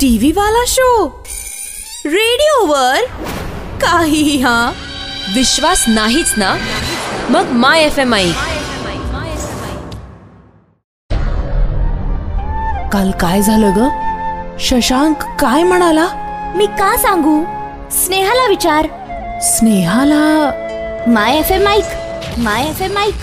TV वाला show. रेडिओवर काही हा विश्वास नाहीच ना? मग माय एफ एम आई. काल काय झालं ग? शशांक काय म्हणाला? मी का सांगू? स्नेहाला विचार. स्नेहाला? माय एफ एम ऐक माय एफ एम ऐक